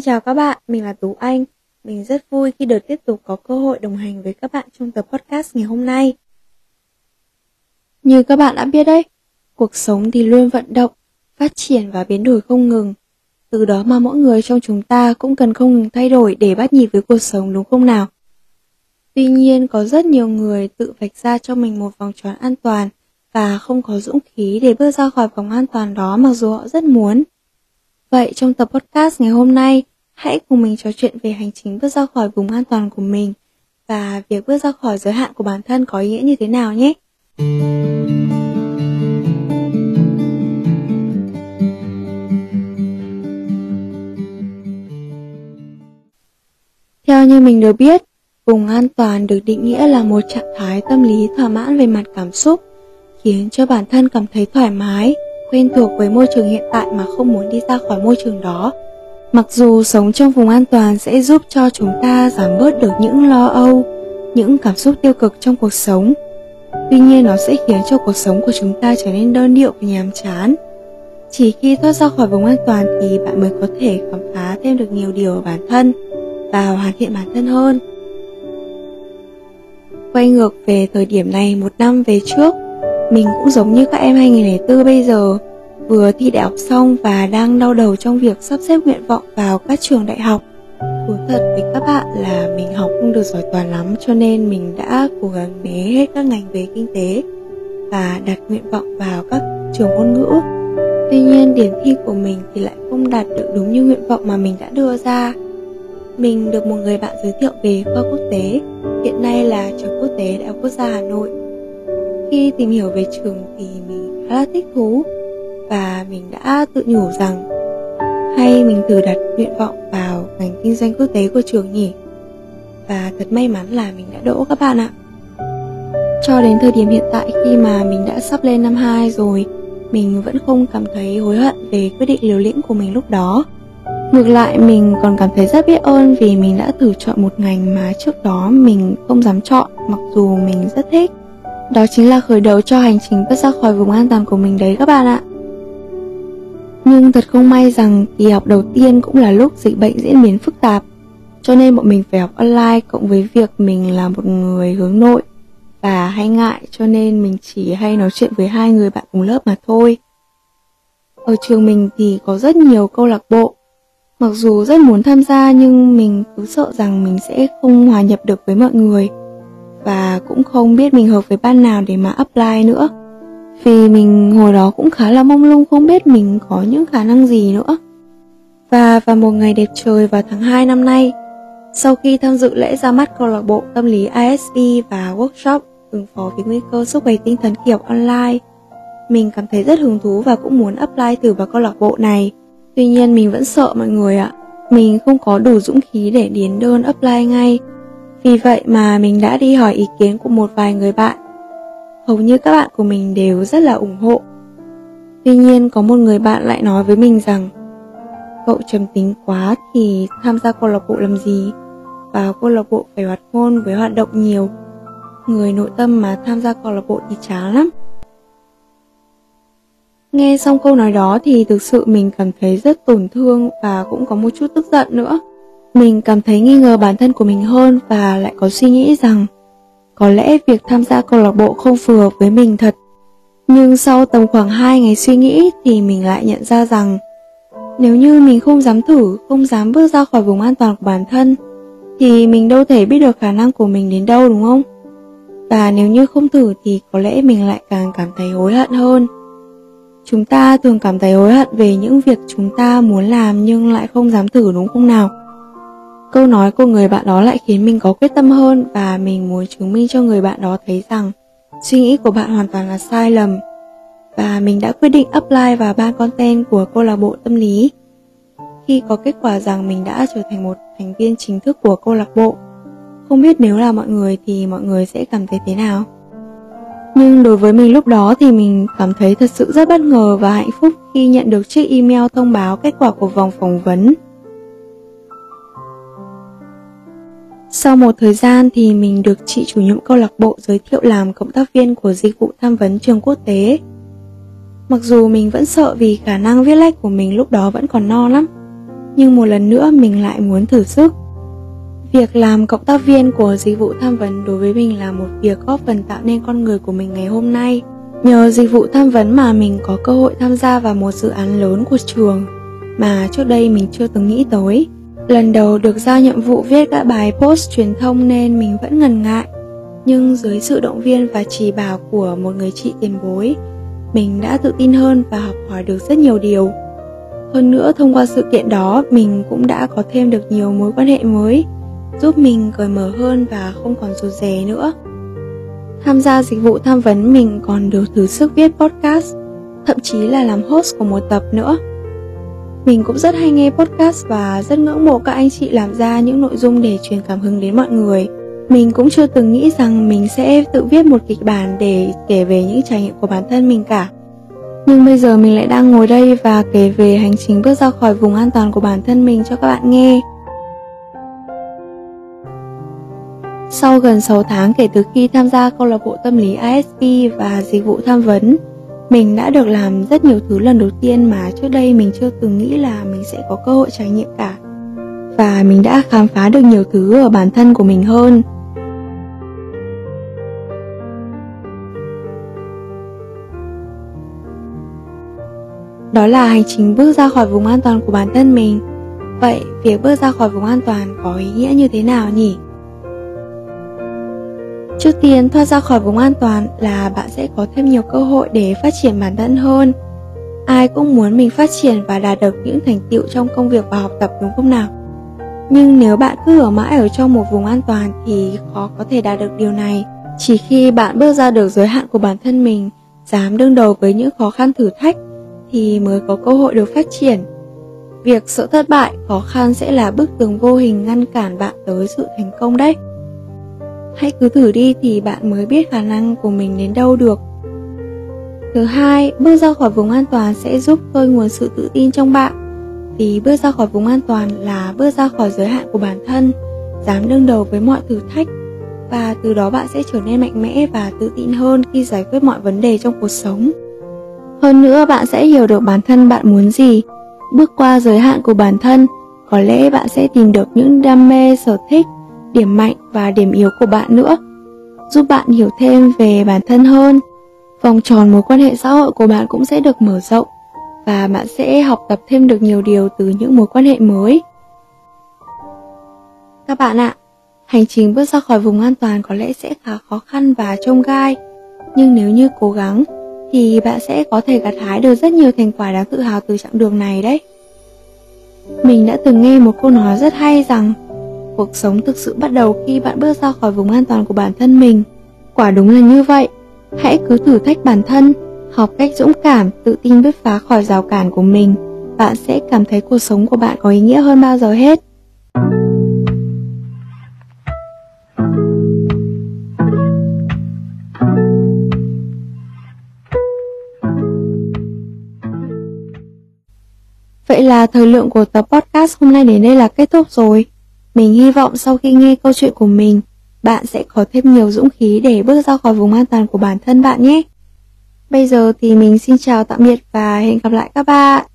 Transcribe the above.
Xin chào các bạn, mình là Tú Anh. Mình rất vui khi được tiếp tục có cơ hội đồng hành với các bạn trong tập podcast ngày hôm nay. Như các bạn đã biết đấy, cuộc sống thì luôn vận động, phát triển và biến đổi không ngừng. Từ đó mà mỗi người trong chúng ta cũng cần không ngừng thay đổi để bắt nhịp với cuộc sống đúng không nào? Tuy nhiên có rất nhiều người tự vạch ra cho mình một vòng tròn an toàn và không có dũng khí để bước ra khỏi vòng an toàn đó mặc dù họ rất muốn. Vậy trong tập podcast ngày hôm nay, hãy cùng mình trò chuyện về hành trình bước ra khỏi vùng an toàn của mình và việc bước ra khỏi giới hạn của bản thân có ý nghĩa như thế nào nhé. Theo như mình được biết, vùng an toàn được định nghĩa là một trạng thái tâm lý thỏa mãn về mặt cảm xúc, khiến cho bản thân cảm thấy thoải mái, quen thuộc với môi trường hiện tại mà không muốn đi ra khỏi môi trường đó. Mặc dù sống trong vùng an toàn sẽ giúp cho chúng ta giảm bớt được những lo âu, những cảm xúc tiêu cực trong cuộc sống. Tuy nhiên nó sẽ khiến cho cuộc sống của chúng ta trở nên đơn điệu và nhàm chán. Chỉ khi thoát ra khỏi vùng an toàn thì bạn mới có thể khám phá thêm được nhiều điều ở bản thân và hoàn thiện bản thân hơn. Quay ngược về thời điểm này một năm về trước, mình cũng giống như các em 2004 bây giờ, vừa thi đại học xong và đang đau đầu trong việc sắp xếp nguyện vọng vào các trường đại học. Thú thật với các bạn là mình học không được giỏi toàn lắm cho nên mình đã cố gắng né hết các ngành về kinh tế và đặt nguyện vọng vào các trường ngôn ngữ. Tuy nhiên điểm thi của mình thì lại không đạt được đúng như nguyện vọng mà mình đã đưa ra. Mình được một người bạn giới thiệu về khoa quốc tế, hiện nay là trường quốc tế Đại học Quốc gia Hà Nội khi tìm hiểu về trường thì mình khá là thích thú và mình đã tự nhủ rằng, hay mình thử đặt nguyện vọng vào ngành kinh doanh quốc tế của trường nhỉ? Và thật may mắn là mình đã đỗ các bạn ạ. Cho đến thời điểm hiện tại khi mà mình đã sắp lên năm 2 rồi, mình vẫn không cảm thấy hối hận về quyết định liều lĩnh của mình lúc đó. Ngược lại, mình còn cảm thấy rất biết ơn vì mình đã thử chọn một ngành mà trước đó mình không dám chọn, mặc dù mình rất thích. Đó chính là khởi đầu cho hành trình bước ra khỏi vùng an toàn của mình đấy các bạn ạ. Nhưng thật không may rằng kỳ học đầu tiên cũng là lúc dịch bệnh diễn biến phức tạp, cho nên bọn mình phải học online cộng với việc mình là một người hướng nội. Và hay ngại cho nên mình chỉ hay nói chuyện với hai người bạn cùng lớp mà thôi. Ở trường mình thì có rất nhiều câu lạc bộ, mặc dù rất muốn tham gia nhưng mình cứ sợ rằng mình sẽ không hòa nhập được với mọi người. Và cũng không biết mình hợp với ban nào để mà apply nữa vì mình hồi đó cũng khá là mông lung, không biết mình có những khả năng gì nữa. Và vào một ngày đẹp trời vào tháng 2 năm nay, sau khi tham dự lễ ra mắt câu lạc bộ tâm lý ISP và workshop ứng phó với nguy cơ sức khỏe tinh thần kiểu online, mình cảm thấy rất hứng thú và cũng muốn apply thử vào câu lạc bộ này. Tuy nhiên mình vẫn sợ mọi người ạ. Mình không có đủ dũng khí để điền đơn apply ngay. Vì vậy mà mình đã đi hỏi ý kiến của một vài người bạn. Hầu như các bạn của mình đều rất là ủng hộ. Tuy nhiên, có một người bạn lại nói với mình rằng, Cậu trầm tính quá thì tham gia câu lạc bộ làm gì? Vào câu lạc bộ phải hoạt ngôn với hoạt động nhiều. Người nội tâm mà tham gia câu lạc bộ thì chán lắm. Nghe xong câu nói đó thì thực sự mình cảm thấy rất tổn thương và cũng có một chút tức giận nữa. Mình cảm thấy nghi ngờ bản thân của mình hơn và lại có suy nghĩ rằng có lẽ việc tham gia câu lạc bộ không phù hợp với mình thật. Nhưng sau tầm khoảng 2 ngày suy nghĩ thì mình lại nhận ra rằng nếu như mình không dám thử, không dám bước ra khỏi vùng an toàn của bản thân thì mình đâu thể biết được khả năng của mình đến đâu đúng không? Và nếu như không thử thì có lẽ mình lại càng cảm thấy hối hận hơn. Chúng ta thường cảm thấy hối hận về những việc chúng ta muốn làm nhưng lại không dám thử đúng không nào? Câu nói của người bạn đó lại khiến mình có quyết tâm hơn và mình muốn chứng minh cho người bạn đó thấy rằng suy nghĩ của bạn hoàn toàn là sai lầm. và mình đã quyết định apply vào ban content của câu lạc bộ tâm lý. Khi có kết quả rằng mình đã trở thành một thành viên chính thức của câu lạc bộ, không biết nếu là mọi người thì mọi người sẽ cảm thấy thế nào. Nhưng đối với mình lúc đó thì mình cảm thấy thật sự rất bất ngờ và hạnh phúc khi nhận được chiếc email thông báo kết quả của vòng phỏng vấn. Sau một thời gian thì mình được chị chủ nhiệm câu lạc bộ giới thiệu làm cộng tác viên của dịch vụ tham vấn trường quốc tế. Mặc dù mình vẫn sợ vì khả năng viết lách của mình lúc đó vẫn còn no lắm, nhưng một lần nữa mình lại muốn thử sức. Việc làm cộng tác viên của dịch vụ tham vấn đối với mình là một việc góp phần tạo nên con người của mình ngày hôm nay. Nhờ dịch vụ tham vấn mà mình có cơ hội tham gia vào một dự án lớn của trường mà trước đây mình chưa từng nghĩ tới. Lần đầu được giao nhiệm vụ viết các bài post truyền thông nên mình vẫn ngần ngại. Nhưng dưới sự động viên và chỉ bảo của một người chị tiền bối, mình đã tự tin hơn và học hỏi được rất nhiều điều. Hơn nữa thông qua sự kiện đó, mình cũng đã có thêm được nhiều mối quan hệ mới, giúp mình cởi mở hơn và không còn rụt rè nữa. Tham gia dịch vụ tham vấn mình còn được thử sức viết podcast, thậm chí là làm host của một tập nữa. Mình cũng rất hay nghe podcast và rất ngưỡng mộ các anh chị làm ra những nội dung để truyền cảm hứng đến mọi người. Mình cũng chưa từng nghĩ rằng mình sẽ tự viết một kịch bản để kể về những trải nghiệm của bản thân mình cả. Nhưng bây giờ mình lại đang ngồi đây và kể về hành trình bước ra khỏi vùng an toàn của bản thân mình cho các bạn nghe. Sau gần 6 tháng kể từ khi tham gia câu lạc bộ tâm lý ASP và dịch vụ tham vấn, mình đã được làm rất nhiều thứ lần đầu tiên mà trước đây mình chưa từng nghĩ là mình sẽ có cơ hội trải nghiệm cả. Và mình đã khám phá được nhiều thứ ở bản thân của mình hơn. Đó là hành trình bước ra khỏi vùng an toàn của bản thân mình. Vậy, việc bước ra khỏi vùng an toàn có ý nghĩa như thế nào nhỉ? Trước tiên thoát ra khỏi vùng an toàn là bạn sẽ có thêm nhiều cơ hội để phát triển bản thân hơn. Ai cũng muốn mình phát triển và đạt được những thành tựu trong công việc và học tập đúng không nào? Nhưng nếu bạn cứ ở mãi ở trong một vùng an toàn thì khó có thể đạt được điều này. Chỉ khi bạn bước ra được giới hạn của bản thân mình, dám đương đầu với những khó khăn thử thách thì mới có cơ hội được phát triển. Việc sợ thất bại, khó khăn sẽ là bức tường vô hình ngăn cản bạn tới sự thành công đấy. Hãy cứ thử đi thì bạn mới biết khả năng của mình đến đâu được. Thứ hai, bước ra khỏi vùng an toàn sẽ giúp khơi nguồn sự tự tin trong bạn. Vì bước ra khỏi vùng an toàn là bước ra khỏi giới hạn của bản thân, dám đương đầu với mọi thử thách và từ đó bạn sẽ trở nên mạnh mẽ và tự tin hơn khi giải quyết mọi vấn đề trong cuộc sống. Hơn nữa bạn sẽ hiểu được bản thân bạn muốn gì, bước qua giới hạn của bản thân, có lẽ bạn sẽ tìm được những đam mê, sở thích điểm mạnh và điểm yếu của bạn nữa, giúp bạn hiểu thêm về bản thân hơn. Vòng tròn mối quan hệ xã hội của bạn cũng sẽ được mở rộng và bạn sẽ học tập thêm được nhiều điều từ những mối quan hệ mới. Các bạn ạ, hành trình bước ra khỏi vùng an toàn có lẽ sẽ khá khó khăn và trông gai, nhưng nếu như cố gắng thì bạn sẽ có thể gặt hái được rất nhiều thành quả đáng tự hào từ chặng đường này đấy. Mình đã từng nghe một câu nói rất hay rằng cuộc sống thực sự bắt đầu khi bạn bước ra khỏi vùng an toàn của bản thân mình. Quả đúng là như vậy. Hãy cứ thử thách bản thân, học cách dũng cảm, tự tin bứt phá khỏi rào cản của mình. Bạn sẽ cảm thấy cuộc sống của bạn có ý nghĩa hơn bao giờ hết. Vậy là thời lượng của tập podcast hôm nay đến đây là kết thúc rồi. Mình hy vọng sau khi nghe câu chuyện của mình, bạn sẽ có thêm nhiều dũng khí để bước ra khỏi vùng an toàn của bản thân bạn nhé. Bây giờ thì mình xin chào tạm biệt và hẹn gặp lại các bạn.